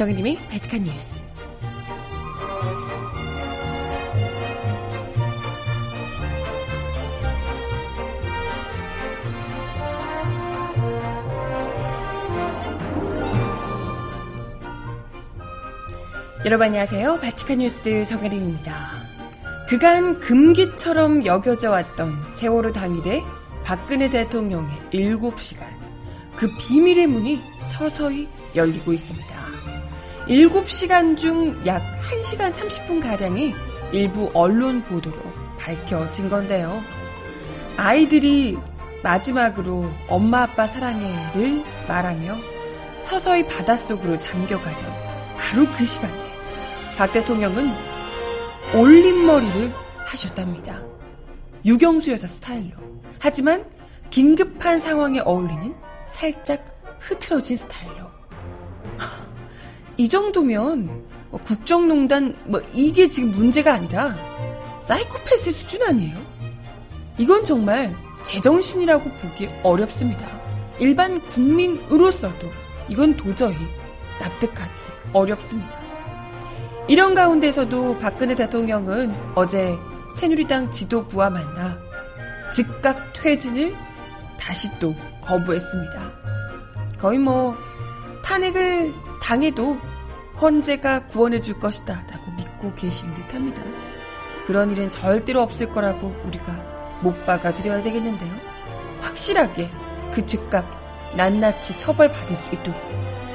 정은님이 발칙한 뉴스. 여러분 안녕하세요. 바치칸 뉴스 정혜림입니다. 그간 금기처럼 여겨져 왔던 세월호 당일에 박근혜 대통령의 7시간 그 비밀의 문이 서서히 열리고 있습니다. 7시간 중 약 1시간 30분가량이 일부 언론 보도로 밝혀진 건데요. 아이들이 마지막으로 엄마 아빠 사랑해를 말하며 서서히 바닷속으로 잠겨가던 바로 그 시간에 박 대통령은 올림머리를 하셨답니다. 유경수 여사 스타일로. 하지만 긴급한 상황에 어울리는 살짝 흐트러진 스타일로. 이 정도면 뭐 국정농단 뭐 이게 지금 문제가 아니라 사이코패스 수준 아니에요? 이건 정말 제정신이라고 보기 어렵습니다. 일반 국민으로서도 이건 도저히 납득하기 어렵습니다. 이런 가운데서도 박근혜 대통령은 어제 새누리당 지도부와 만나 즉각 퇴진을 다시 또 거부했습니다. 거의 뭐 탄핵을 당해도 헌재가 구원해 줄 것이다 라고 믿고 계신 듯 합니다. 그런 일은 절대로 없을 거라고 우리가 못 박아드려야 되겠는데요. 확실하게 그 즉각 낱낱이 처벌받을 수 있도록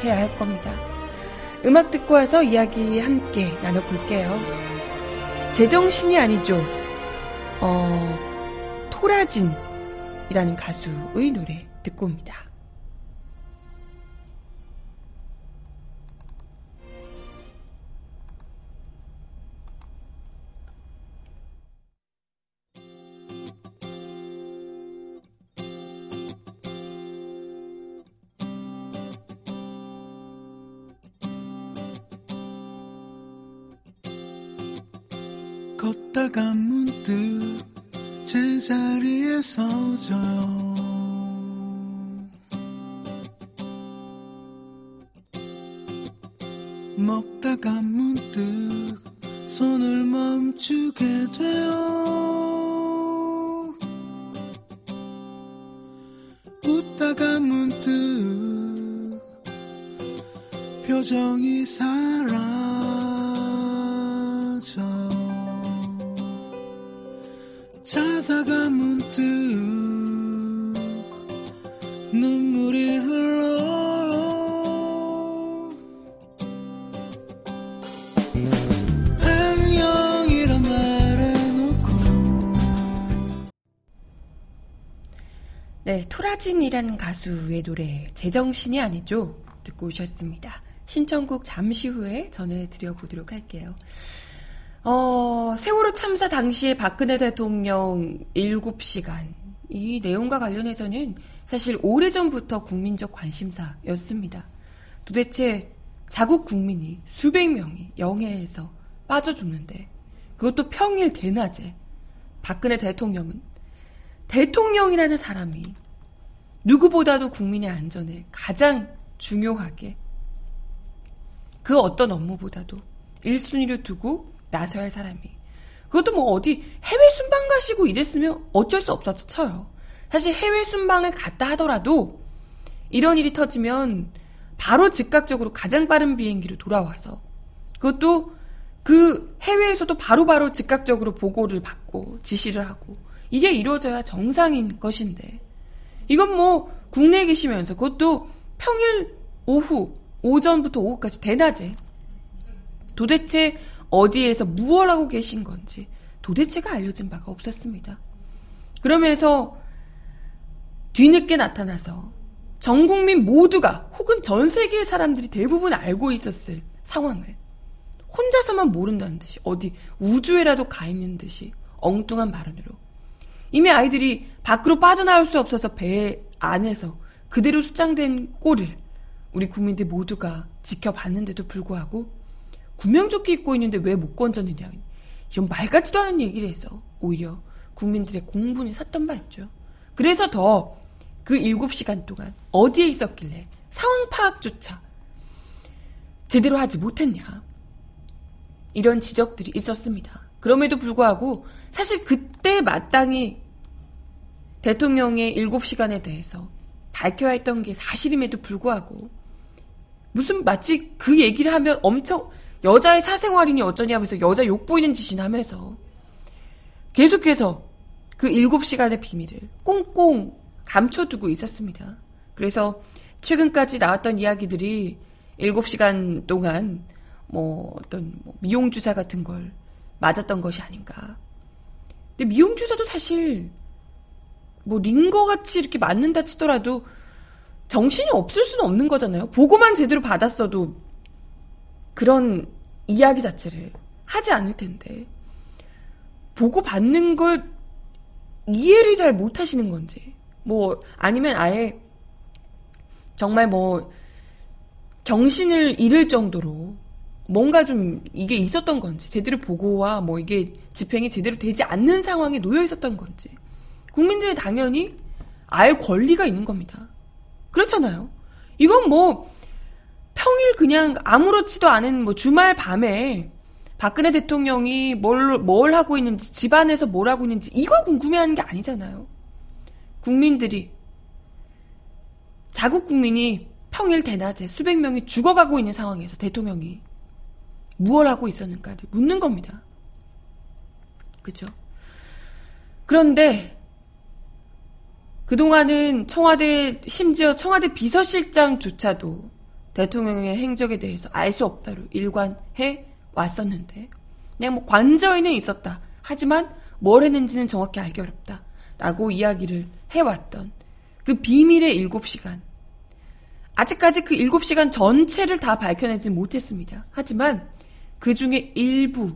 해야 할 겁니다. 음악 듣고 와서 이야기 함께 나눠볼게요. 제정신이 아니죠. 어, 토라진이라는 가수의 노래 듣고 옵니다. 걷다가 문득 제자리에 서져요. 먹다가 문득 손을 멈추게 돼요. 웃다가 문득 표정이 네, 토라진이라는 가수의 노래 제정신이 아니죠 듣고 오셨습니다. 신청곡 잠시 후에 전해드려보도록 할게요. 어, 세월호 참사 당시에 박근혜 대통령 7시간. 이 내용과 관련해서는 사실 오래전부터 국민적 관심사였습니다. 도대체 자국 국민이 수백 명이 영해에서 빠져 죽는데 그것도 평일 대낮에 박근혜 대통령은 대통령이라는 사람이 누구보다도 국민의 안전에 가장 중요하게 그 어떤 업무보다도 1순위로 두고 나서야 할 사람이. 그것도 뭐 어디 해외 순방 가시고 이랬으면 어쩔 수 없어도 쳐요. 사실 해외 순방을 갔다 하더라도 이런 일이 터지면 바로 즉각적으로 가장 빠른 비행기로 돌아와서 그것도 그 해외에서도 바로바로 바로 즉각적으로 보고를 받고 지시를 하고 이게 이루어져야 정상인 것인데 이건 뭐 국내에 계시면서 그것도 평일 오후 오전부터 오후까지 대낮에 도대체 어디에서 무얼 하고 계신 건지 도대체가 알려진 바가 없었습니다. 그러면서 뒤늦게 나타나서 전 국민 모두가 혹은 전 세계의 사람들이 대부분 알고 있었을 상황을 혼자서만 모른다는 듯이 어디 우주에라도 가 있는 듯이 엉뚱한 발언으로 이미 아이들이 밖으로 빠져나올 수 없어서 배 안에서 그대로 수장된 꼴을 우리 국민들 모두가 지켜봤는데도 불구하고 구명조끼 입고 있는데 왜 못 건졌느냐. 이런 말 같지도 않은 얘기를 해서 오히려 국민들의 공분이 샀던 바 있죠. 그래서 더 그 7시간 동안 어디에 있었길래 상황 파악조차 제대로 하지 못했냐. 이런 지적들이 있었습니다. 그럼에도 불구하고 사실 그때 마땅히 대통령의 7시간에 대해서 밝혀야 했던 게 사실임에도 불구하고 무슨 마치 그 얘기를 하면 엄청 여자의 사생활이니 어쩌냐면서 여자 욕 보이는 짓이나 하면서 계속해서 그 7시간의 비밀을 꽁꽁 감춰두고 있었습니다. 그래서 최근까지 나왔던 이야기들이 7시간 동안 뭐 어떤 뭐 미용 주사 같은 걸 맞았던 것이 아닌가. 근데 미용 주사도 사실 뭐 링거 같이 이렇게 맞는다 치더라도 정신이 없을 수는 없는 거잖아요. 보고만 제대로 받았어도 그런 이야기 자체를 하지 않을 텐데 보고 받는 걸 이해를 잘 못 하시는 건지 뭐 아니면 아예 정말 뭐 정신을 잃을 정도로 뭔가 좀 이게 있었던 건지 제대로 보고와 뭐 이게 집행이 제대로 되지 않는 상황에 놓여 있었던 건지 국민들이 당연히 알 권리가 있는 겁니다. 그렇잖아요. 이건 뭐 평일 그냥 아무렇지도 않은 뭐 주말 밤에 박근혜 대통령이 뭘, 뭘 하고 있는지, 집안에서 뭘 하고 있는지, 이걸 궁금해 하는 게 아니잖아요. 국민들이, 자국 국민이 평일 대낮에 수백 명이 죽어가고 있는 상황에서 대통령이 무엇 하고 있었는가를 묻는 겁니다. 그죠? 그런데 그동안은 청와대, 심지어 청와대 비서실장조차도 대통령의 행적에 대해서 알 수 없다로 일관해 왔었는데, 그냥 뭐 관저에는 있었다. 하지만 뭘 했는지는 정확히 알기 어렵다. 라고 이야기를 해왔던 그 비밀의 7시간. 아직까지 그 7시간 전체를 다 밝혀내지 못했습니다. 하지만 그 중에 일부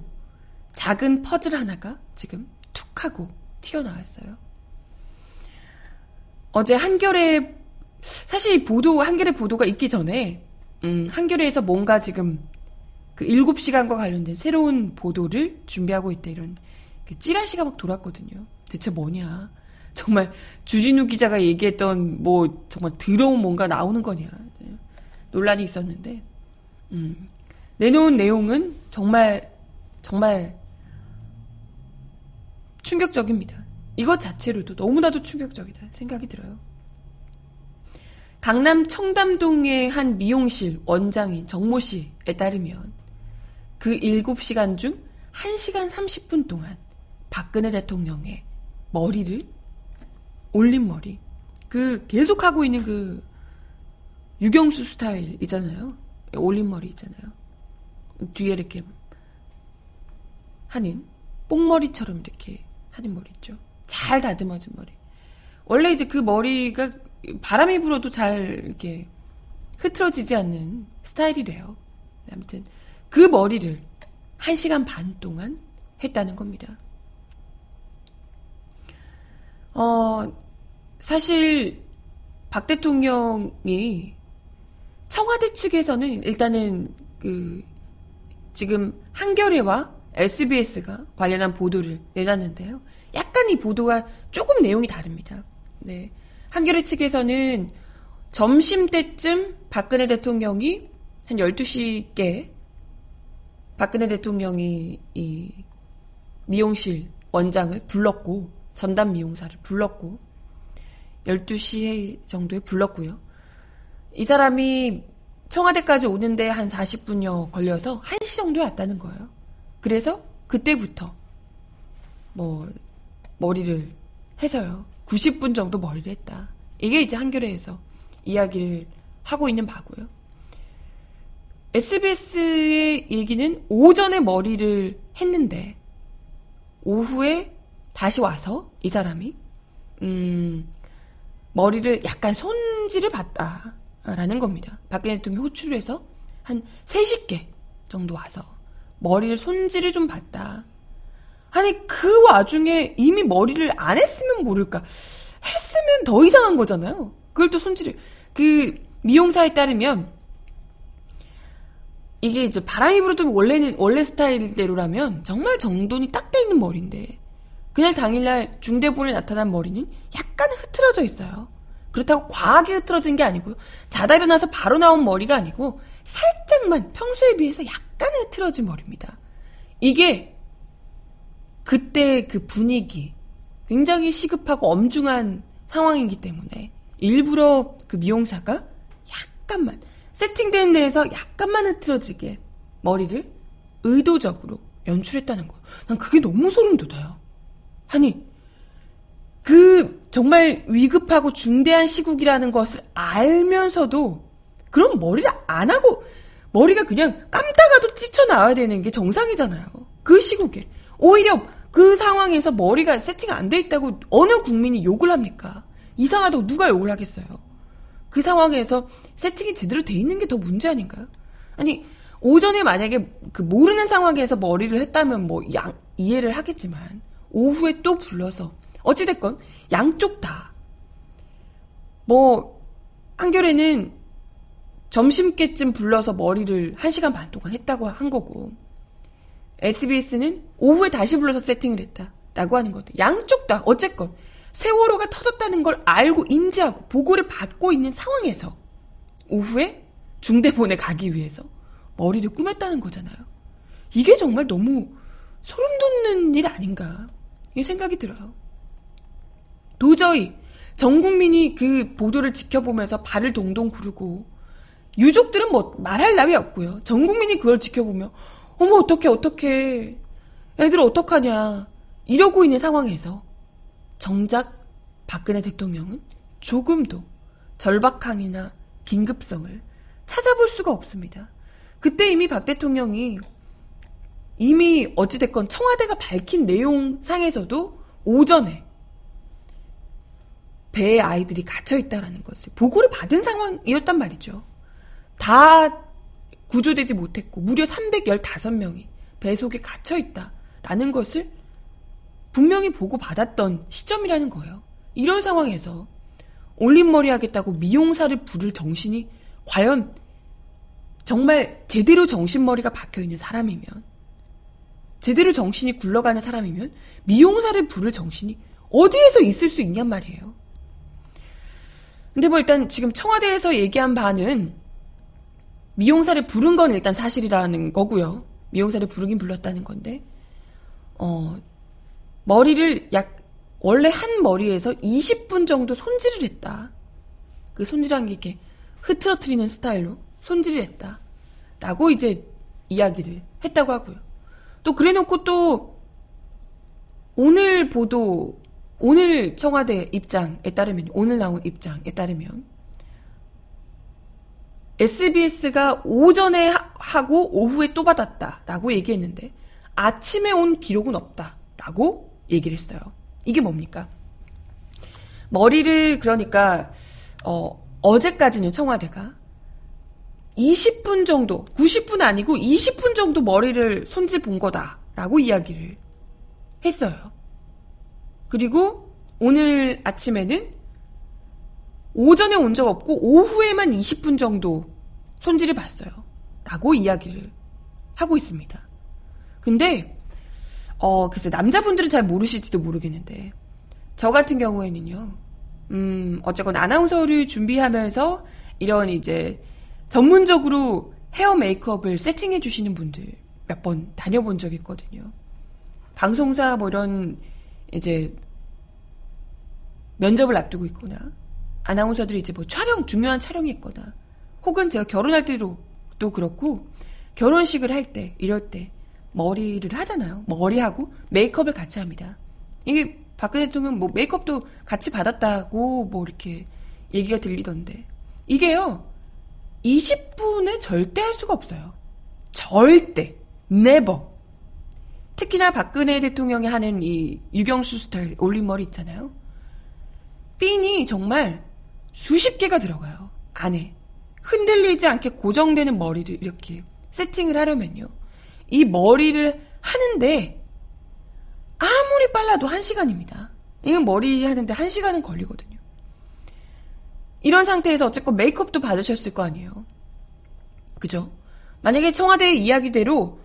작은 퍼즐 하나가 지금 툭 하고 튀어나왔어요. 어제 한겨레 사실 보도 한겨레 보도가 있기 전에 음, 한겨레에서 뭔가 지금 그 7시간과 관련된 새로운 보도를 준비하고 있다 이런 그 찌라시가 막 돌았거든요. 대체 뭐냐? 정말 주진우 기자가 얘기했던 뭐 정말 더러운 뭔가 나오는 거냐 논란이 있었는데 음, 내놓은 내용은 정말 정말 충격적입니다. 이것 자체로도 너무나도 충격적이다 생각이 들어요. 강남 청담동의 한 미용실 원장인 정모 씨에 따르면 그 7시간 중 1시간 30분 동안 박근혜 대통령의 머리를 올린 머리 그 계속 하고 있는 그 유경수 스타일이잖아요. 올린 머리 있잖아요. 뒤에 이렇게 하는 뽕머리처럼 이렇게 하는 머리 있죠. 잘 다듬어진 머리. 원래 이제 그 머리가 바람이 불어도 잘 이렇게 흐트러지지 않는 스타일이래요. 아무튼 그 머리를 1시간 반 동안 했다는 겁니다. 어, 사실 박 대통령이 청와대 측에서는 일단은 그 지금 한겨레와 SBS가 관련한 보도를 내놨는데요. 약간 이 보도가 조금 내용이 다릅니다. 네. 한겨레 측에서는 점심 때쯤 박근혜 대통령이 한 12시께 박근혜 대통령이 이 미용실 원장을 불렀고 전담 미용사를 불렀고 12시 정도에 불렀고요. 이 사람이 청와대까지 오는데 한 40분여 걸려서 1시 정도에 왔다는 거예요. 그래서 그때부터 뭐 머리를 해서요. 90분 정도 머리를 했다. 이게 이제 한겨레에서 이야기를 하고 있는 바고요. SBS의 얘기는 오전에 머리를 했는데 오후에 다시 와서 이 사람이 음, 머리를 약간 손질을 받다라는 겁니다. 박근혜 대통령이 호출을 해서 한 30개 정도 와서 머리를 손질을 좀 받다. 아니 그 와중에 이미 머리를 안 했으면 모를까 했으면 더 이상한 거잖아요. 그걸 또 손질을 그 미용사에 따르면 이게 이제 바람이 불어도 원래는 원래 스타일대로라면 정말 정돈이 딱 돼 있는 머리인데 그날 당일날 중대본에 나타난 머리는 약간 흐트러져 있어요. 그렇다고 과하게 흐트러진 게 아니고요. 자다 일어나서 바로 나온 머리가 아니고 살짝 살짝만 평소에 비해서 약간 흐트러진 머리입니다. 이게 그때 그 분위기 굉장히 시급하고 엄중한 상황이기 때문에 일부러 그 미용사가 약간만 세팅된 데에서 약간만 흐트러지게 머리를 의도적으로 연출했다는 거예요. 난 그게 너무 소름 돋아요. 아니 그 정말 위급하고 중대한 시국이라는 것을 알면서도 그럼 머리를 안 하고 머리가 그냥 감다가도 뛰쳐나와야 되는 게 정상이잖아요. 그 시국에 오히려 그 상황에서 머리가 세팅 안 돼 있다고 어느 국민이 욕을 합니까? 이상하다고 누가 욕을 하겠어요? 그 상황에서 세팅이 제대로 돼 있는 게 더 문제 아닌가요? 아니 오전에 만약에 그 모르는 상황에서 머리를 했다면 뭐 양, 이해를 하겠지만 오후에 또 불러서 어찌됐건 양쪽 다 뭐 한결에는 점심께쯤 불러서 머리를 1시간 반 동안 했다고 한 거고 SBS는 오후에 다시 불러서 세팅을 했다라고 하는 거죠. 양쪽 다 어쨌건 세월호가 터졌다는 걸 알고 인지하고 보고를 받고 있는 상황에서 오후에 중대본에 가기 위해서 머리를 꾸몄다는 거잖아요. 이게 정말 너무 소름 돋는 일 아닌가 이 생각이 들어요. 도저히 전 국민이 그 보도를 지켜보면서 발을 동동 구르고 유족들은 뭐 말할 나위 없고요. 전 국민이 그걸 지켜보며 어머 어떡해 어떡해 애들 어떡하냐 이러고 있는 상황에서 정작 박근혜 대통령은 조금도 절박함이나 긴급성을 찾아볼 수가 없습니다. 그때 이미 박 대통령이 이미 어찌됐건 청와대가 밝힌 내용상에서도 오전에 배에 아이들이 갇혀 있다라는 것을 보고를 받은 상황이었단 말이죠. 다 구조되지 못했고 무려 315명이 배 속에 갇혀 있다라는 것을 분명히 보고 받았던 시점이라는 거예요. 이런 상황에서 올림머리 하겠다고 미용사를 부를 정신이 과연 정말 제대로 정신머리가 박혀있는 사람이면 제대로 정신이 굴러가는 사람이면 미용사를 부를 정신이 어디에서 있을 수 있냔 말이에요. 근데 뭐 일단 지금 청와대에서 얘기한 바는 미용사를 부른 건 일단 사실이라는 거고요. 미용사를 부르긴 불렀다는 건데, 어, 머리를 약, 원래 한 머리에서 20분 정도 손질을 했다. 그 손질한 게 이렇게 흐트러트리는 스타일로 손질을 했다. 라고 이제 이야기를 했다고 하고요. 또 그래 놓고 또 오늘 보도, 오늘 청와대 입장에 따르면, 오늘 나온 입장에 따르면, SBS가 오전에 하고 오후에 또 받았다라고 얘기했는데 아침에 온 기록은 없다라고 얘기를 했어요. 이게 뭡니까? 머리를 그러니까 어, 어제까지는 청와대가 20분 정도, 90분 아니고 20분 정도 머리를 손질 본 거다라고 이야기를 했어요. 그리고 오늘 아침에는 오전에 온 적 없고 오후에만 20분 정도 손질을 봤어요. 라고 이야기를 하고 있습니다. 근데 어 글쎄 남자분들은 잘 모르실지도 모르겠는데 저 같은 경우에는요. 음 어쨌건 아나운서를 준비하면서 이런 이제 전문적으로 헤어 메이크업을 세팅해 주시는 분들 몇 번 다녀본 적이 있거든요. 방송사 뭐 이런 이제 면접을 앞두고 있거나 아나운서들이 이제 뭐 촬영, 중요한 촬영이 있거나, 혹은 제가 결혼할 때도 또 그렇고, 결혼식을 할 때, 이럴 때, 머리를 하잖아요. 머리하고 메이크업을 같이 합니다. 이게 박근혜 대통령 뭐 메이크업도 같이 받았다고 뭐 이렇게 얘기가 들리던데. 이게요, 20분에 절대 할 수가 없어요. 절대. never. 특히나 박근혜 대통령이 하는 이 유경수 스타일 올림머리 있잖아요. 핀이 정말 수십 개가 들어가요. 안에. 흔들리지 않게 고정되는 머리를 이렇게 세팅을 하려면요. 이 머리를 하는데 아무리 빨라도 한 시간입니다. 이건 머리 하는데 한 시간은 걸리거든요. 이런 상태에서 어쨌건 메이크업도 받으셨을 거 아니에요. 그죠? 만약에 청와대 이야기대로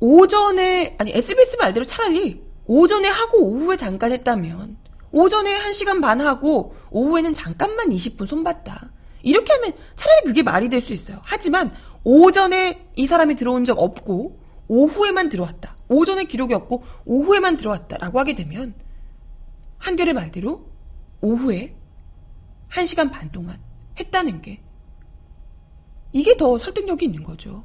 오전에, 아니, SBS 말대로 차라리 오전에 하고 오후에 잠깐 했다면 오전에 1시간 반 하고 오후에는 잠깐만 20분 손봤다. 이렇게 하면 차라리 그게 말이 될 수 있어요. 하지만 오전에 이 사람이 들어온 적 없고 오후에만 들어왔다. 오전에 기록이 없고 오후에만 들어왔다라고 하게 되면 한결의 말대로 오후에 1시간 반 동안 했다는 게 이게 더 설득력이 있는 거죠.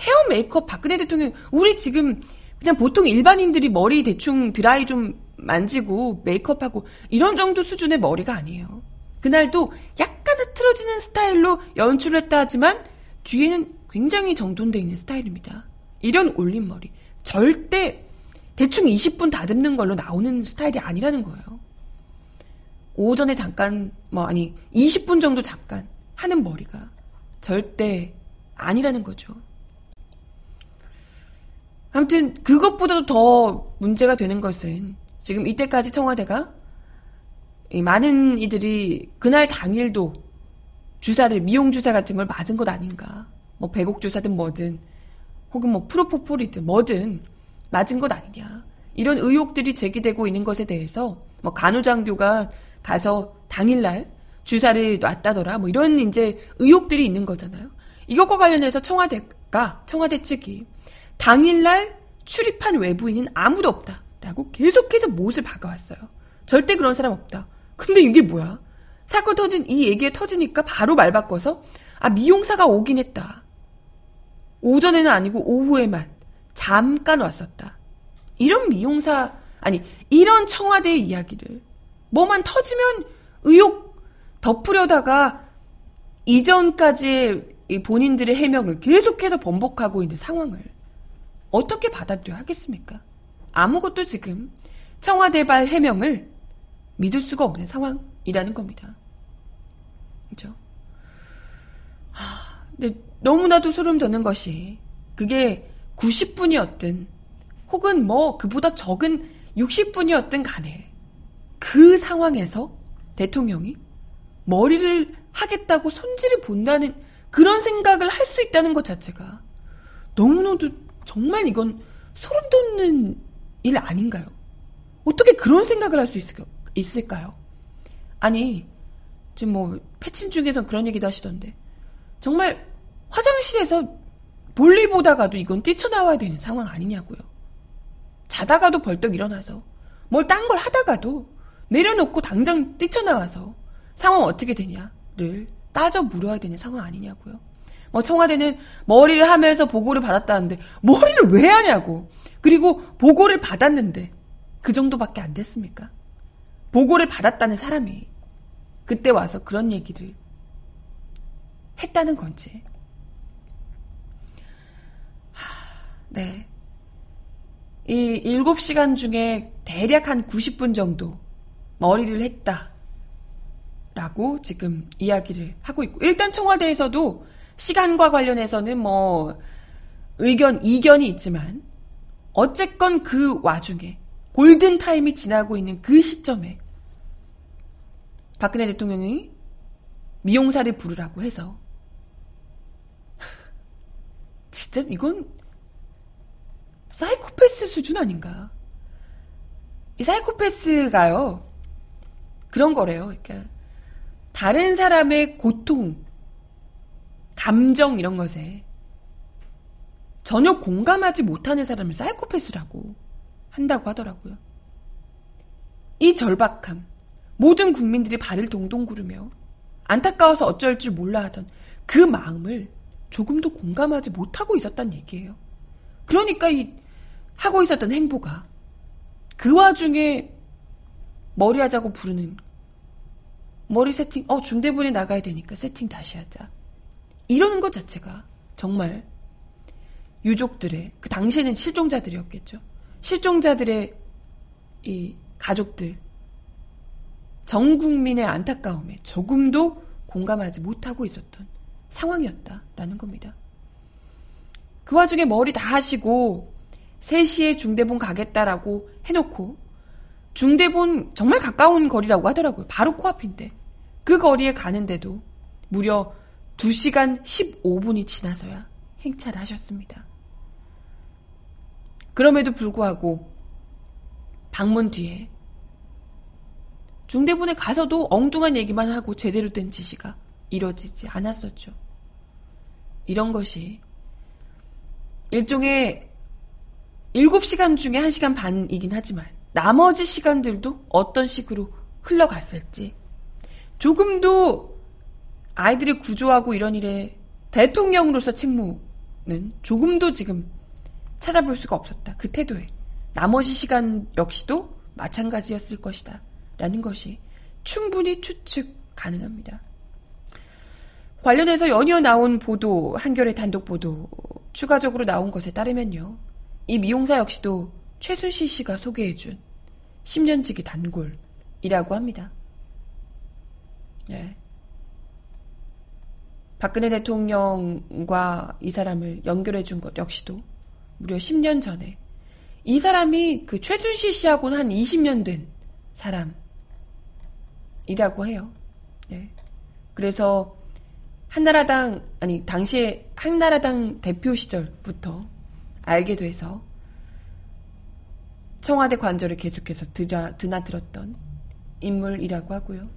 헤어 메이크업 박근혜 대통령 우리 지금 그냥 보통 일반인들이 머리 대충 드라이 좀 만지고 메이크업하고 이런 정도 수준의 머리가 아니에요. 그날도 약간 흐트러지는 스타일로 연출을 했다 하지만 뒤에는 굉장히 정돈되어 있는 스타일입니다. 이런 올림머리. 절대 대충 20분 다듬는 걸로 나오는 스타일이 아니라는 거예요. 오전에 잠깐, 뭐, 아니, 20분 정도 잠깐 하는 머리가 절대 아니라는 거죠. 아무튼, 그것보다도 더 문제가 되는 것은 지금 이때까지 청와대가 많은 이들이 그날 당일도 주사를, 미용 주사 같은 걸 맞은 것 아닌가. 뭐, 배곡 주사든 뭐든, 혹은 뭐, 프로포폴이든 뭐든 맞은 것 아니냐. 이런 의혹들이 제기되고 있는 것에 대해서, 뭐, 간호장교가 가서 당일날 주사를 놨다더라. 뭐 이런 이제 의혹들이 있는 거잖아요. 이것과 관련해서 청와대가 청와대 측이 당일날 출입한 외부인은 아무도 없다 라고 계속해서 못을 박아왔어요. 절대 그런 사람 없다. 근데 이게 뭐야? 사건 터진 이 얘기에 터지니까 바로 말 바꿔서 아 미용사가 오긴 했다. 오전에는 아니고 오후에만 잠깐 왔었다. 이런 미용사 아니 이런 청와대의 이야기를 뭐만 터지면 의혹 덮으려다가 이전까지의 본인들의 해명을 계속해서 번복하고 있는 상황을 어떻게 받아들여야 하겠습니까? 아무것도 지금 청와대발 해명을 믿을 수가 없는 상황이라는 겁니다. 그죠? 하, 근데 너무나도 소름 돋는 것이 그게 90분이었든 혹은 뭐 그보다 적은 60분이었든 간에 그 상황에서 대통령이 머리를 하겠다고 손질을 본다는 그런 생각을 할 수 있다는 것 자체가 너무나도 정말 이건 소름 돋는 일 아닌가요? 어떻게 그런 생각을 할 수 있을까요? 아니, 지금 뭐, 패친 중에서 그런 얘기도 하시던데. 정말 화장실에서 볼일 보다가도 이건 뛰쳐나와야 되는 상황 아니냐고요. 자다가도 벌떡 일어나서 뭘 딴 걸 하다가도 내려놓고 당장 뛰쳐나와서 상황 어떻게 되냐를 따져 물어야 되는 상황 아니냐고요. 뭐 청와대는 머리를 하면서 보고를 받았다는데 머리를 왜 하냐고. 그리고 보고를 받았는데 그 정도밖에 안 됐습니까? 보고를 받았다는 사람이 그때 와서 그런 얘기를 했다는 건지. 하, 네. 이 7시간 중에 대략 한 90분 정도 머리를 했다. 라고 지금 이야기를 하고 있고. 일단 청와대에서도 시간과 관련해서는 뭐 의견, 이견이 있지만 어쨌건 그 와중에 골든 타임이 지나고 있는 그 시점에 박근혜 대통령이 미용사를 부르라고 해서 진짜 이건 사이코패스 수준 아닌가. 이 사이코패스가요. 그런 거래요. 그러니까 다른 사람의 고통, 감정 이런 것에 전혀 공감하지 못하는 사람을 사이코패스라고 한다고 하더라고요. 이 절박함, 모든 국민들이 발을 동동 구르며 안타까워서 어쩔 줄 몰라 하던 그 마음을 조금도 공감하지 못하고 있었단 얘기예요. 그러니까 이 하고 있었던 행보가 그 와중에 머리 하자고 부르는 머리 세팅, 어, 중대본에 나가야 되니까 세팅 다시 하자. 이러는 것 자체가 정말 유족들의, 그 당시에는 실종자들이었겠죠. 실종자들의 이 가족들, 전 국민의 안타까움에 조금도 공감하지 못하고 있었던 상황이었다라는 겁니다. 그 와중에 머리 다 하시고 3시에 중대본 가겠다라고 해놓고 중대본 정말 가까운 거리라고 하더라고요. 바로 코앞인데. 그 거리에 가는데도 무려 2시간 15분이 지나서야 행차를 하셨습니다. 그럼에도 불구하고 방문 뒤에 중대본에 가서도 엉뚱한 얘기만 하고 제대로 된 지시가 이뤄지지 않았었죠. 이런 것이 일종의 7시간 중에 1시간 반이긴 하지만 나머지 시간들도 어떤 식으로 흘러갔을지 조금도 아이들이 구조하고 이런 일에 대통령으로서 책무는 조금도 지금 찾아볼 수가 없었다. 그 태도에. 나머지 시간 역시도 마찬가지였을 것이다. 라는 것이 충분히 추측 가능합니다. 관련해서 연이어 나온 보도, 한겨레 단독 보도, 추가적으로 나온 것에 따르면요. 이 미용사 역시도 최순실 씨가 소개해준 10년 지기 단골이라고 합니다. 네. 박근혜 대통령과 이 사람을 연결해 준 것 역시도 무려 10년 전에 이 사람이 그 최순실 씨하고는 한 20년 된 사람이라고 해요. 네. 그래서 한나라당 아니 당시에 한나라당 대표 시절부터 알게 돼서 청와대 관저를 계속해서 드나, 드나들었던 인물이라고 하고요.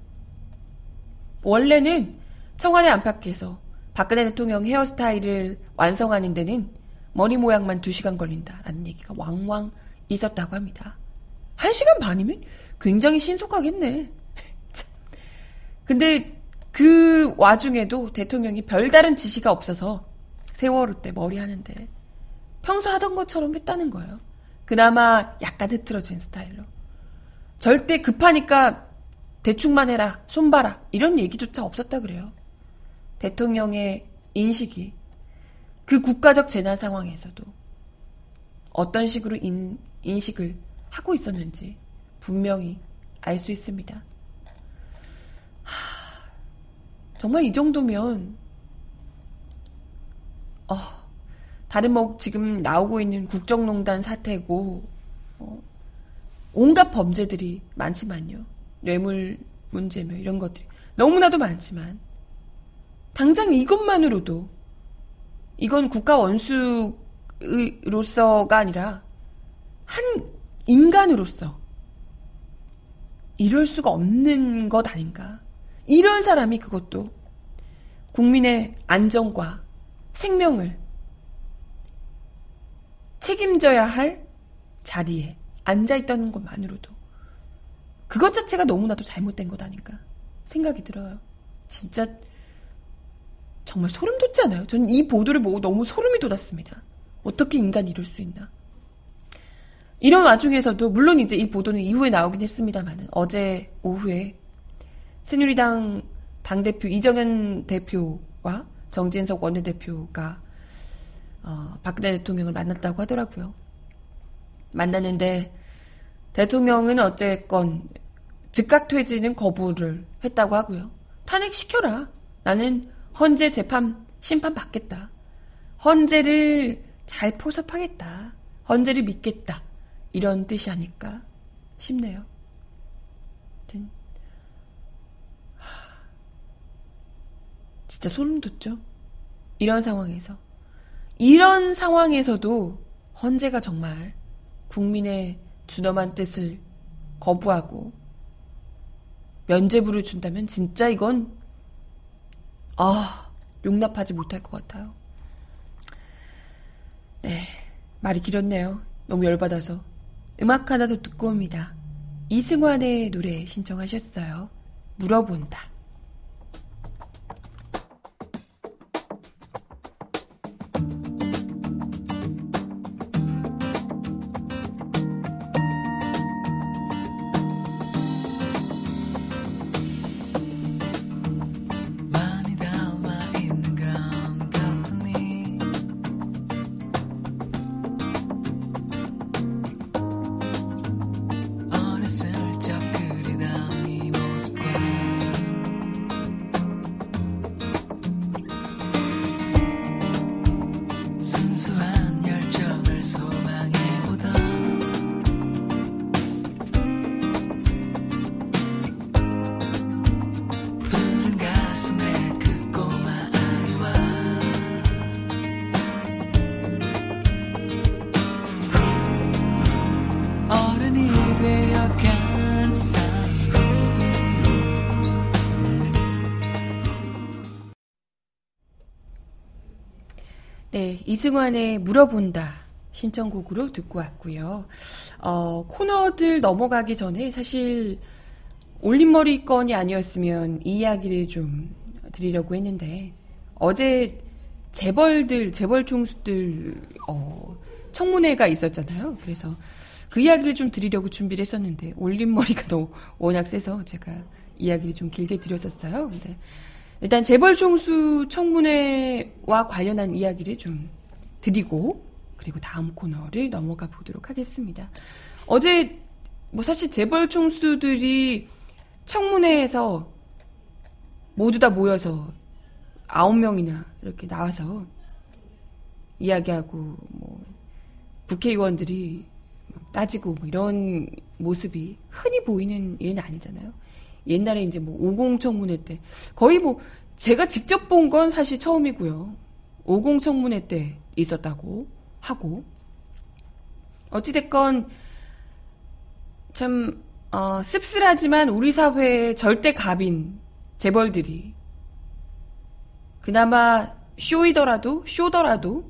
원래는 청와대 안팎에서 박근혜 대통령 헤어스타일을 완성하는 데는 머리 모양만 2시간 걸린다라는 얘기가 왕왕 있었다고 합니다. 1시간 반이면 굉장히 신속하겠네. 근데 그 와중에도 대통령이 별다른 지시가 없어서 세월호 때 머리 하는데 평소 하던 것처럼 했다는 거예요. 그나마 약간 흐트러진 스타일로. 절대 급하니까 대충만 해라, 손봐라, 이런 얘기조차 없었다 그래요. 대통령의 인식이 그 국가적 재난 상황에서도 어떤 식으로 인, 인식을 하고 있었는지 분명히 알 수 있습니다. 하, 정말 이 정도면 어, 다른 뭐 지금 나오고 있는 국정농단 사태고 어, 온갖 범죄들이 많지만요. 뇌물 문제며 이런 것들이 너무나도 많지만 당장 이것만으로도 이건 국가 원수로서가 아니라 한 인간으로서 이럴 수가 없는 것 아닌가. 이런 사람이 그것도 국민의 안정과 생명을 책임져야 할 자리에 앉아 있다는 것만으로도 그것 자체가 너무나도 잘못된 것 아닌가 생각이 들어요. 진짜 정말 소름 돋지 않아요? 저는 이 보도를 보고 너무 소름이 돋았습니다. 어떻게 인간이 이럴 수 있나? 이런 와중에서도 물론 이제 이 보도는 이후에 나오긴 했습니다만 어제 오후에 새누리당 당대표 이정현 대표와 정진석 원내대표가 어, 박근혜 대통령을 만났다고 하더라고요. 만났는데 대통령은 어쨌건 즉각 퇴진은 거부를 했다고 하고요. 탄핵시켜라. 나는 헌재 재판 심판 받겠다. 헌재를 잘 포섭하겠다. 헌재를 믿겠다. 이런 뜻이 아닐까 싶네요. 진짜 소름 돋죠? 이런 상황에서. 이런 상황에서도 헌재가 정말 국민의 준엄한 뜻을 거부하고 면죄부를 준다면 진짜 이건 아, 용납하지 못할 것 같아요. 네, 말이 길었네요. 너무 열받아서. 음악 하나 더 듣고 옵니다. 이승환의 노래 신청하셨어요. 물어본다. 네, 이승환의 물어본다 신청곡으로 듣고 왔고요. 어, 코너들 넘어가기 전에 사실 올림머리 건이 아니었으면 이 이야기를 좀 드리려고 했는데 어제 재벌들 재벌 총수들 어, 청문회가 있었잖아요. 그래서 그 이야기를 좀 드리려고 준비를 했었는데 올림머리가 너무 워낙 세서 제가 이야기를 좀 길게 드렸었어요. 근데 일단 재벌 총수 청문회와 관련한 이야기를 좀 드리고 그리고 다음 코너를 넘어가 보도록 하겠습니다. 어제 뭐 사실 재벌 총수들이 청문회에서 모두 다 모여서 아홉 명이나 이렇게 나와서 이야기하고 뭐 국회의원들이 따지고 뭐 이런 모습이 흔히 보이는 일은 아니잖아요. 옛날에 이제 뭐 오공청문회 때 거의 뭐 제가 직접 본 건 사실 처음이고요. 오공청문회 때 있었다고 하고 어찌됐건 참 어, 씁쓸하지만 우리 사회의 절대 갑인 재벌들이 그나마 쇼이더라도 쇼더라도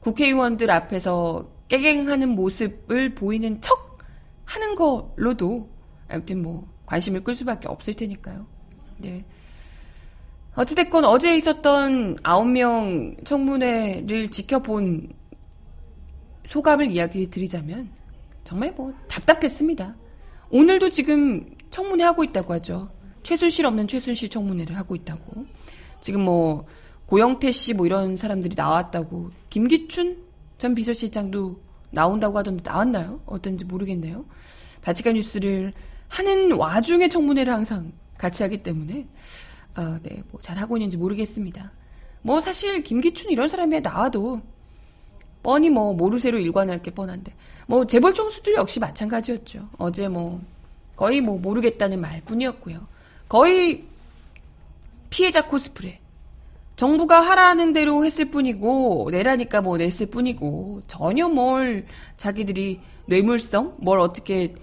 국회의원들 앞에서 깨갱하는 모습을 보이는 척 하는 걸로도 아무튼 뭐 관심을 끌 수밖에 없을 테니까요. 네. 어찌됐건 어제 있었던 9명 청문회를 지켜본 소감을 이야기 드리자면 정말 뭐 답답했습니다. 오늘도 지금 청문회 하고 있다고 하죠. 최순실 없는 최순실 청문회를 하고 있다고. 지금 뭐 고영태 씨 뭐 이런 사람들이 나왔다고. 김기춘 전 비서실장도 나온다고 하던데 나왔나요? 어떤지 모르겠네요. 바치카 뉴스를 하는 와중에 청문회를 항상 같이 하기 때문에 아, 네, 뭐 잘하고 있는지 모르겠습니다. 뭐 사실 김기춘 이런 사람이 나와도 뻔히 뭐 모르쇠로 일관할 게 뻔한데 뭐 재벌 총수들 역시 마찬가지였죠. 어제 뭐 거의 뭐 모르겠다는 말뿐이었고요. 거의 피해자 코스프레. 정부가 하라는 대로 했을 뿐이고 내라니까 뭐 냈을 뿐이고 전혀 뭘 자기들이 뇌물성 뭘 어떻게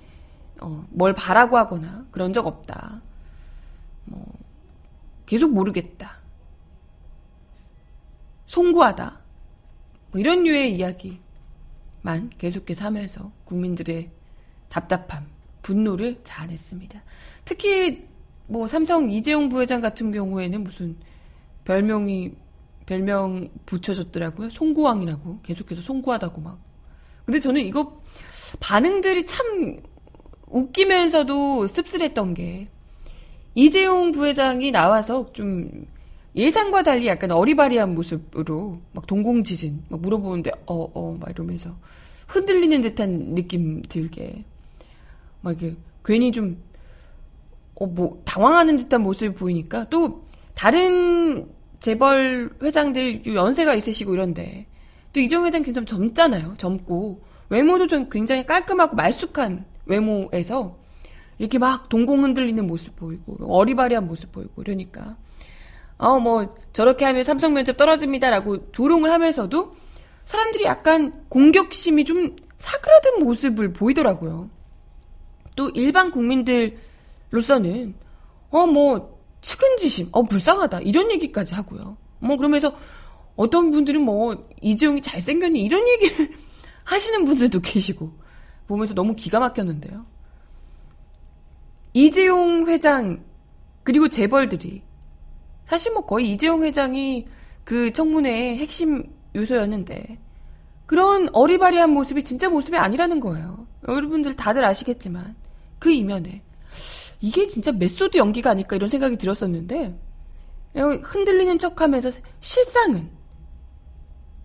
어, 뭘 바라고 하거나 그런 적 없다. 뭐 계속 모르겠다. 송구하다. 뭐 이런 류의 이야기만 계속해서 하면서 국민들의 답답함, 분노를 자아냈습니다. 특히 뭐 삼성 이재용 부회장 같은 경우에는 무슨 별명이 별명 붙여줬더라고요. 송구왕이라고 계속해서 송구하다고 막. 근데 저는 이거 반응들이 참 웃기면서도 씁쓸했던 게 이재용 부회장이 나와서 좀 예상과 달리 약간 어리바리한 모습으로 막 동공 지진 막 물어보는데 어 어 막 이러면서 흔들리는 듯한 느낌 들게 막 이게 괜히 좀 어 뭐 당황하는 듯한 모습을 보이니까 또 다른 재벌 회장들 연세가 있으시고 이런데 또 이재용 회장 굉장히 젊잖아요. 젊고 외모도 좀 굉장히 깔끔하고 말쑥한 외모에서 이렇게 막 동공 흔들리는 모습 보이고 어리바리한 모습 보이고 이러니까 어 뭐 저렇게 하면 삼성 면접 떨어집니다라고 조롱을 하면서도 사람들이 약간 공격심이 좀 사그라든 모습을 보이더라고요. 또 일반 국민들로서는 어 뭐 측은지심, 어 불쌍하다 이런 얘기까지 하고요. 뭐 그러면서 어떤 분들은 뭐 이재용이 잘생겼니 이런 얘기를 하시는 분들도 계시고 보면서 너무 기가 막혔는데요. 이재용 회장 그리고 재벌들이 사실 뭐 거의 이재용 회장이 그 청문회의 핵심 요소였는데 그런 어리바리한 모습이 진짜 모습이 아니라는 거예요. 여러분들 다들 아시겠지만 그 이면에 이게 진짜 메소드 연기가 아닐까 이런 생각이 들었었는데 흔들리는 척하면서 실상은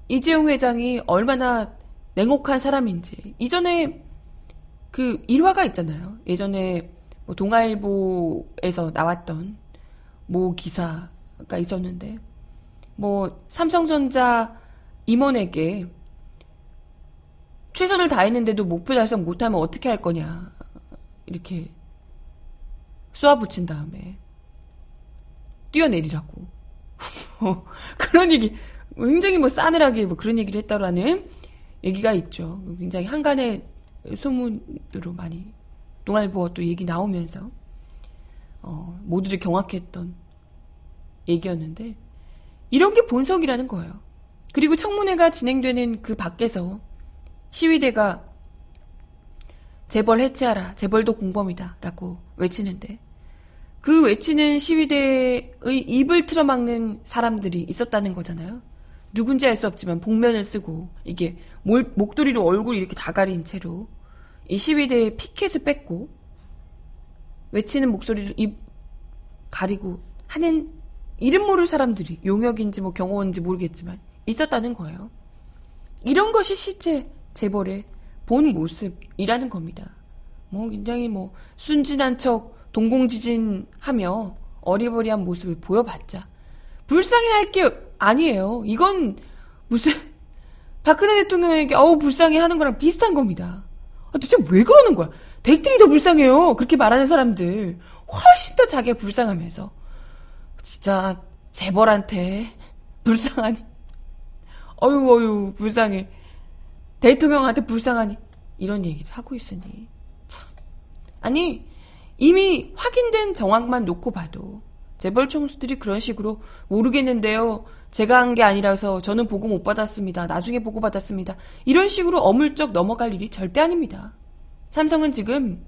이재용 회장이 얼마나 냉혹한 사람인지 이전에 그 일화가 있잖아요. 예전에 뭐 동아일보에서 나왔던 모 기사가 있었는데 뭐 삼성전자 임원에게 최선을 다했는데도 목표 달성 못하면 어떻게 할 거냐 이렇게 쏘아붙인 다음에 뛰어내리라고 그런 얘기 굉장히 뭐 싸늘하게 뭐 그런 얘기를 했다라는 얘기가 있죠. 굉장히 한간의 소문으로 많이 동아일보 또 얘기 나오면서 어, 모두를 경악했던 얘기였는데 이런 게 본성이라는 거예요. 그리고 청문회가 진행되는 그 밖에서 시위대가 재벌 해체하라. 재벌도 공범이다. 라고 외치는데 그 외치는 시위대의 입을 틀어막는 사람들이 있었다는 거잖아요. 누군지 알 수 없지만 복면을 쓰고 이게 몰, 목도리로 얼굴 이렇게 다 가린 채로 이 시위대의 피켓을 뺏고 외치는 목소리를 입 가리고 하는 이름 모를 사람들이 용역인지 뭐 경호원인지 모르겠지만 있었다는 거예요. 이런 것이 실제 재벌의 본 모습이라는 겁니다. 뭐 굉장히 뭐 순진한 척 동공지진하며 어리버리한 모습을 보여봤자 불쌍해할 게 아니에요. 이건 무슨 박근혜 대통령에게 어우 불쌍해 하는 거랑 비슷한 겁니다. 아, 도대체 왜 그러는 거야? 댁들이 더 불쌍해요. 그렇게 말하는 사람들 훨씬 더 자기가 불쌍하면서 진짜 재벌한테 불쌍하니 어유 어유 불쌍해 대통령한테 불쌍하니 이런 얘기를 하고 있으니 참 아니 이미 확인된 정황만 놓고 봐도 재벌 총수들이 그런 식으로 모르겠는데요. 제가 한 게 아니라서 저는 보고 못 받았습니다. 나중에 보고 받았습니다. 이런 식으로 어물쩍 넘어갈 일이 절대 아닙니다. 삼성은 지금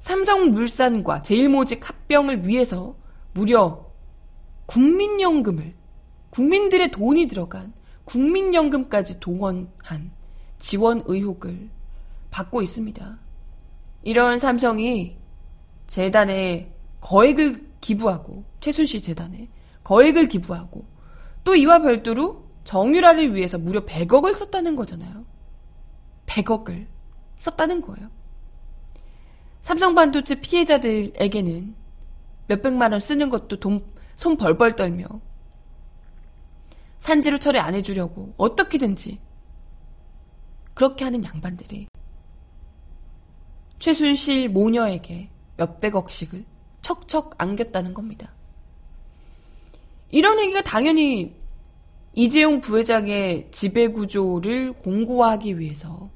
삼성물산과 제일모직 합병을 위해서 무려 국민연금을 국민들의 돈이 들어간 국민연금까지 동원한 지원 의혹을 받고 있습니다. 이런 삼성이 재단에 거액을 기부하고 최순실 재단에 거액을 기부하고 또 이와 별도로 정유라를 위해서 무려 100억을 썼다는 거잖아요. 100억을 썼다는 거예요. 삼성 반도체 피해자들에게는 몇백만 원 쓰는 것도 돈, 손 벌벌 떨며 산지로 처리 안 해주려고 어떻게든지 그렇게 하는 양반들이 최순실 모녀에게 몇백억씩을 척척 안겼다는 겁니다. 이런 얘기가 당연히 이재용 부회장의 지배구조를 공고화하기 위해서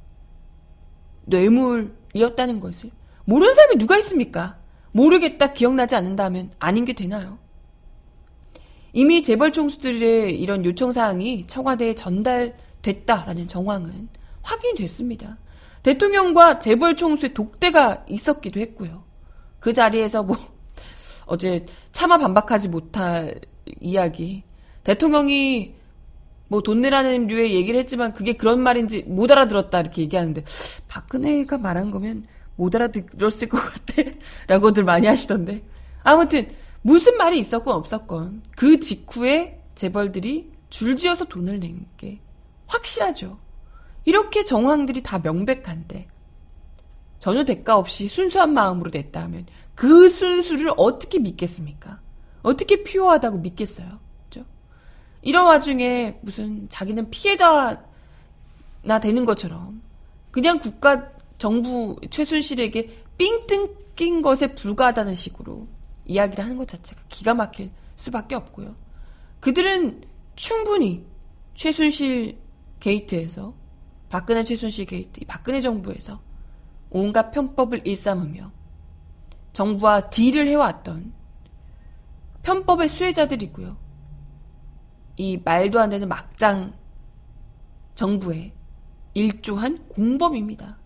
뇌물이었다는 것을 모르는 사람이 누가 있습니까? 모르겠다, 기억나지 않는다면 아닌 게 되나요? 이미 재벌 총수들의 이런 요청사항이 청와대에 전달됐다라는 정황은 확인이 됐습니다. 대통령과 재벌 총수의 독대가 있었기도 했고요. 그 자리에서 뭐 어제 차마 반박하지 못할 이야기. 대통령이 뭐 돈 내라는 류의 얘기를 했지만 그게 그런 말인지 못 알아들었다 이렇게 얘기하는데 박근혜가 말한 거면 못 알아들었을 것 같아 라고들 많이 하시던데 아무튼 무슨 말이 있었건 없었건 그 직후에 재벌들이 줄지어서 돈을 낸 게 확실하죠. 이렇게 정황들이 다 명백한데 전혀 대가 없이 순수한 마음으로 냈다 하면 그 순수를 어떻게 믿겠습니까? 어떻게 피요하다고 믿겠어요? 그죠? 이런 와중에 무슨 자기는 피해자나 되는 것처럼 그냥 국가 정부 최순실에게 삥 뜯긴 것에 불과하다는 식으로 이야기를 하는 것 자체가 기가 막힐 수밖에 없고요. 그들은 충분히 최순실 게이트에서 박근혜 최순실 게이트, 박근혜 정부에서 온갖 편법을 일삼으며 정부와 deal을 해왔던 편법의 수혜자들이고요. 이 말도 안 되는 막장 정부에 일조한 공범입니다.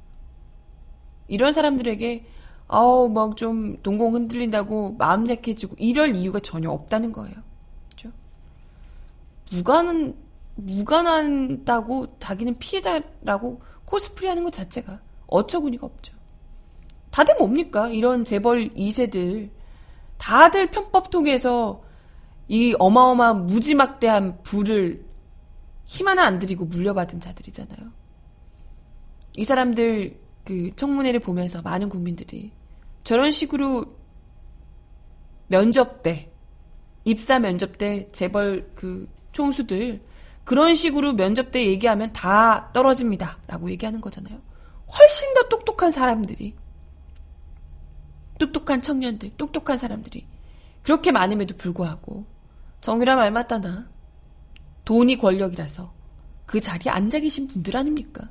이런 사람들에게 아우 막 좀 동공 흔들린다고 마음 약해지고 이럴 이유가 전혀 없다는 거예요. 그죠? 무관한 무관한다고 자기는 피해자라고 코스프레하는 것 자체가 어처구니가 없죠. 다들 뭡니까? 이런 재벌 2세들 다들 편법 통해서 이 어마어마한 무지막대한 부를 힘 하나 안 들이고 물려받은 자들이잖아요. 이 사람들 그 청문회를 보면서 많은 국민들이 저런 식으로 면접 때 입사 면접 때 재벌 그 총수들 그런 식으로 면접 때 얘기하면 다 떨어집니다. 라고 얘기하는 거잖아요. 훨씬 더 똑똑한 사람들이 똑똑한 청년들, 똑똑한 사람들이 그렇게 많음에도 불구하고 정유라 말 맞다나 돈이 권력이라서 그 자리에 앉아 계신 분들 아닙니까?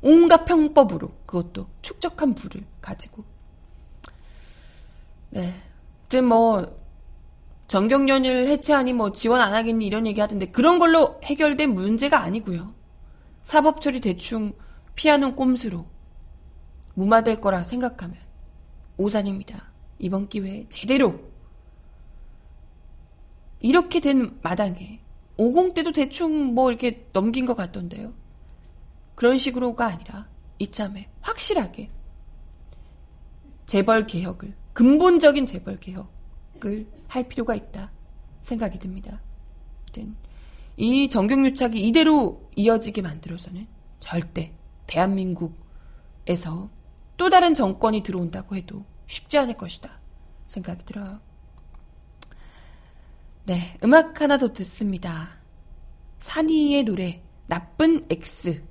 온갖 평법으로 그것도 축적한 부를 가지고 네. 이제 뭐 정경련을 해체하니 뭐 지원 안 하겠니 이런 얘기 하던데 그런 걸로 해결된 문제가 아니고요. 사법 처리 대충 피하는 꼼수로 무마될 거라 생각하면 오산입니다. 이번 기회에 제대로 이렇게 된 마당에 50 때도 대충 뭐 이렇게 넘긴 것 같던데요. 그런 식으로가 아니라 이참에 확실하게 재벌 개혁을 근본적인 재벌 개혁을 할 필요가 있다 생각이 듭니다. 이 정경유착이 이대로 이어지게 만들어서는 절대 대한민국에서 또 다른 정권이 들어온다고 해도 쉽지 않을 것이다 생각이 들어요. 네, 음악 하나 더 듣습니다. 산이의 노래 나쁜 X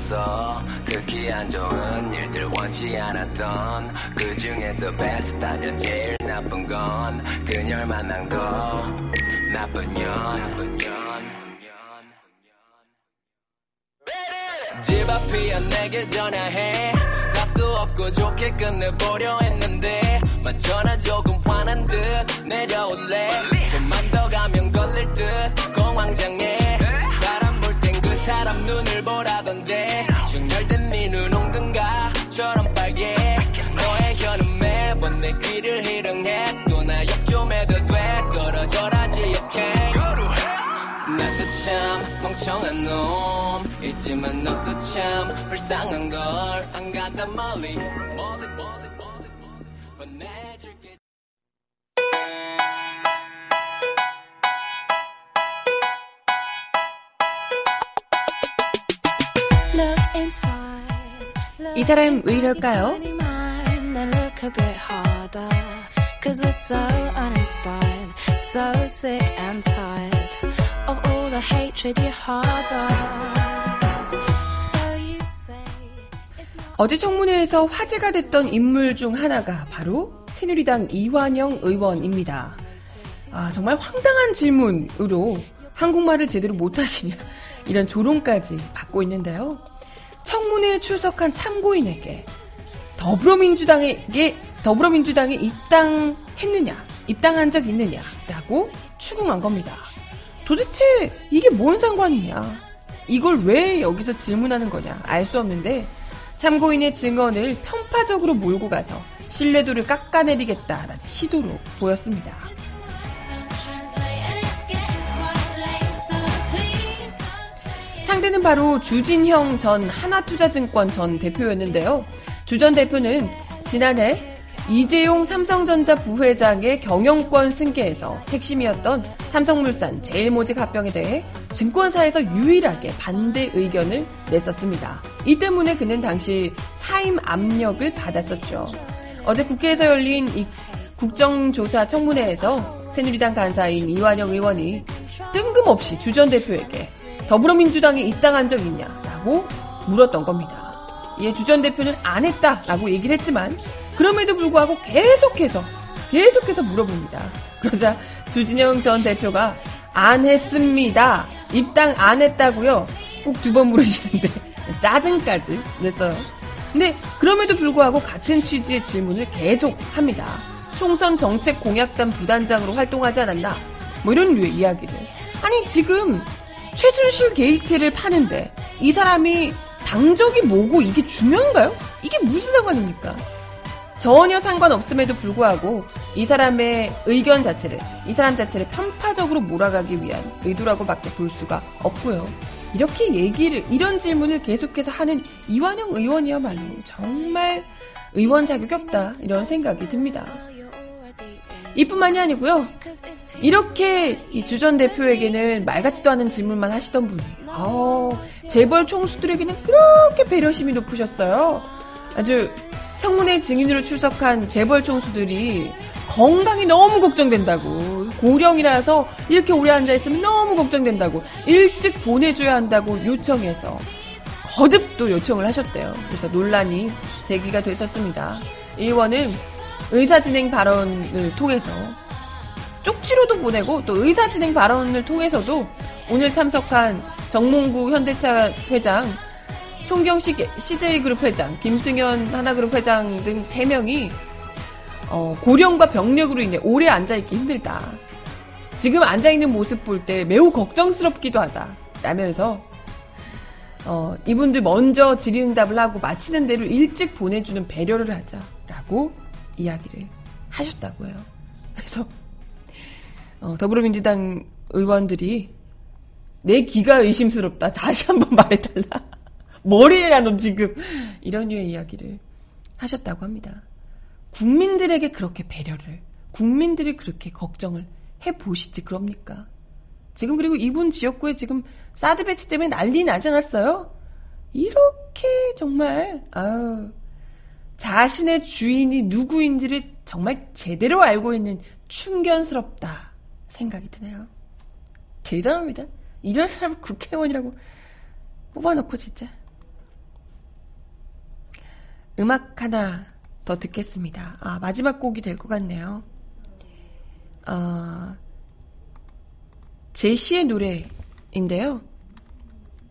많았어. 특히 안 좋은 일들 원치 않았던 그 중에서 베스트 아니야 제일 나쁜 건 그녀를 만난 거. 나쁜 년 집 앞이야 내게 전화해. 답도 없고 좋게 끝내보려 했는데 마 전화 조금 화난 듯 내려올래. 좀만 더 가면 걸릴 듯 공황장애 사람 눈을 보라던데. 중열된 네 눈 옹등가처럼 빨개. 너의 혀는 매번 내 귀를 희롱해. 또 나 욕 좀 해도 돼. 떨어져라 지역해 나도 참 멍청한 놈. 있지만 너도 참 불쌍한 걸. 안 간다 멀리 멀리 멀리 멀리. 보내 이 사람 왜 이럴까요? 어제 청문회에서 화제가 됐던 인물 중 하나가 바로 새누리당 이완영 의원입니다. 아, 정말 황당한 질문으로 한국말을 제대로 못하시냐 이런 조롱까지 받고 있는데요. 청문회에 출석한 참고인에게 더불어민주당에게 더불어민주당에 입당했느냐, 입당한 적 있느냐라고 추궁한 겁니다. 도대체 이게 뭔 상관이냐? 이걸 왜 여기서 질문하는 거냐? 알 수 없는데 참고인의 증언을 편파적으로 몰고 가서 신뢰도를 깎아내리겠다라는 시도로 보였습니다. 상대는 바로 주진형 전 하나투자증권 전 대표였는데요. 주 전 대표는 지난해 이재용 삼성전자 부회장의 경영권 승계에서 핵심이었던 삼성물산 제일모직 합병에 대해 증권사에서 유일하게 반대 의견을 냈었습니다. 이 때문에 그는 당시 사임 압력을 받았었죠. 어제 국회에서 열린 이 국정조사 청문회에서 새누리당 간사인 이완영 의원이 뜬금없이 주 전 대표에게 더불어민주당에 입당한 적 있냐라고 물었던 겁니다. 이에 주전 대표는 안 했다라고 얘기를 했지만 그럼에도 불구하고 계속해서 계속해서 물어봅니다. 그러자 주진영 전 대표가 안 했습니다. 입당 안 했다고요. 꼭 두 번 물으시는데 짜증까지 냈어요. 근데 그럼에도 불구하고 같은 취지의 질문을 계속 합니다. 총선 정책 공약단 부단장으로 활동하지 않았나? 뭐 이런 류의 이야기를. 아니 지금 최순실 게이트를 파는데 이 사람이 당적이 뭐고 이게 중요한가요? 이게 무슨 상관입니까? 전혀 상관없음에도 불구하고 이 사람의 의견 자체를, 이 사람 자체를 편파적으로 몰아가기 위한 의도라고밖에 볼 수가 없고요. 이렇게 얘기를, 이런 질문을 계속해서 하는 이완영 의원이야말로 정말 의원 자격이 없다. 이런 생각이 듭니다. 이뿐만이 아니고요. 이렇게 이 주전 대표에게는 말 같지도 않은 질문만 하시던 분이 아, 재벌 총수들에게는 그렇게 배려심이 높으셨어요. 아주 청문회 증인으로 출석한 재벌 총수들이 건강이 너무 걱정된다고 고령이라서 이렇게 오래 앉아 있으면 너무 걱정된다고 일찍 보내줘야 한다고 요청해서 거듭 또 요청을 하셨대요. 그래서 논란이 제기가 됐었습니다. 의원은 의사진행 발언을 통해서 쪽지로도 보내고 또 의사진행 발언을 통해서도 오늘 참석한 정몽구 현대차 회장, 송경식 CJ그룹 회장, 김승현 하나그룹 회장 등 3명이 어, 고령과 병력으로 인해 오래 앉아있기 힘들다. 지금 앉아있는 모습 볼 때 매우 걱정스럽기도 하다. 라면서 어, 이분들 먼저 질의응답을 하고 마치는 대로 일찍 보내주는 배려를 하자라고 이야기를 하셨다고요. 그래서 어, 더불어민주당 의원들이 내 귀가 의심스럽다. 다시 한번 말해달라. 머리에야 너 지금 이런 류의 이야기를 하셨다고 합니다. 국민들에게 그렇게 배려를, 국민들이 그렇게 걱정을 해 보시지 그럽니까? 지금 그리고 이분 지역구에 지금 사드 배치 때문에 난리 나지 않았어요? 이렇게 정말 아유 자신의 주인이 누구인지를 정말 제대로 알고 있는 충견스럽다 생각이 드네요. 대단합니다. 이런 사람을 국회의원이라고 뽑아놓고 진짜. 음악 하나 더 듣겠습니다. 아, 마지막 곡이 될 것 같네요. 어, 제시의 노래인데요.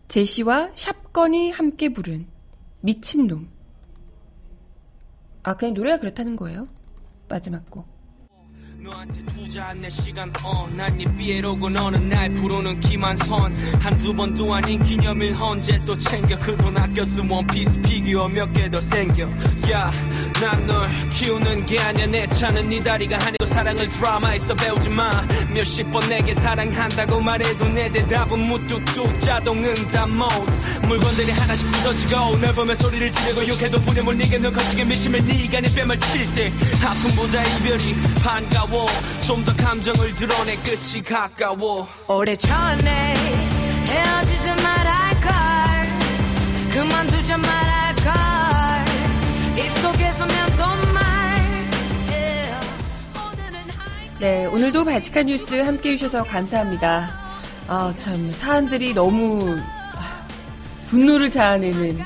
제시와 샵건이 함께 부른 미친놈. 아, 그냥 노래가 그렇다는 거예요. 마지막 곡. 너한테 투자한 내 시간 어난네 삐에로고 너는 날 부르는 기만선. 한두 번도 아닌 기념일 언제 또 챙겨. 그돈쓴 원피스 피규어 몇 개 더 생겨. 야난 널 키우는 게 아니야. 내 차는 네 다리가 아니고 사랑을 드라마에서 배우지 마. 몇십 번 내게 사랑한다고 말해도 내 대답은 무뚝뚝 자동 응답 모드 물건들이 하나씩 부서지고 널 보며 소리를 지르고 욕해도 분에 못 이겨 너 거치게 미치면 네가 내 뺨을 칠때 아픔보다 이별이 반가워 좀 더 감정을 드러내 끝이 가까워 오래전에 헤어지지 말할걸 그만두자 말할걸 입속에서 네, 오늘도 발칙한 뉴스 함께 해주셔서 감사합니다. 아, 참, 사람들이 너무 아, 분노를 자아내는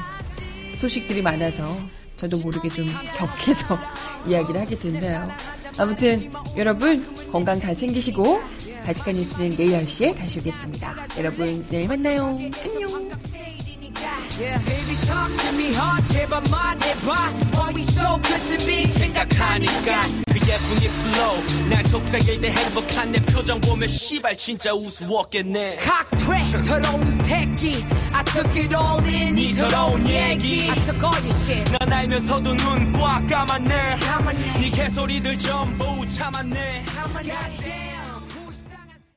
소식들이 많아서 저도 모르게 좀 격해서 이야기를 하게 됐네요. 아무튼 여러분 건강 잘 챙기시고 발칙한 뉴스는 내일 10시에 다시 오겠습니다. 여러분 내일 만나요. 안녕. Yeah, baby, talk to me hard, 제발 말해봐. Why we so good to me? 생각하니까 그 예쁜 입술로 날 속삭일 때 행복한 내 표정 보면 씨발 진짜 우스웠겠네 칵퇴 더러운 새끼 I took it all in 네 더러운 얘기. I took all your shit 난 알면서도 눈 꽉 감았네 감았네. 네 개소리들 전부 참았네 damn.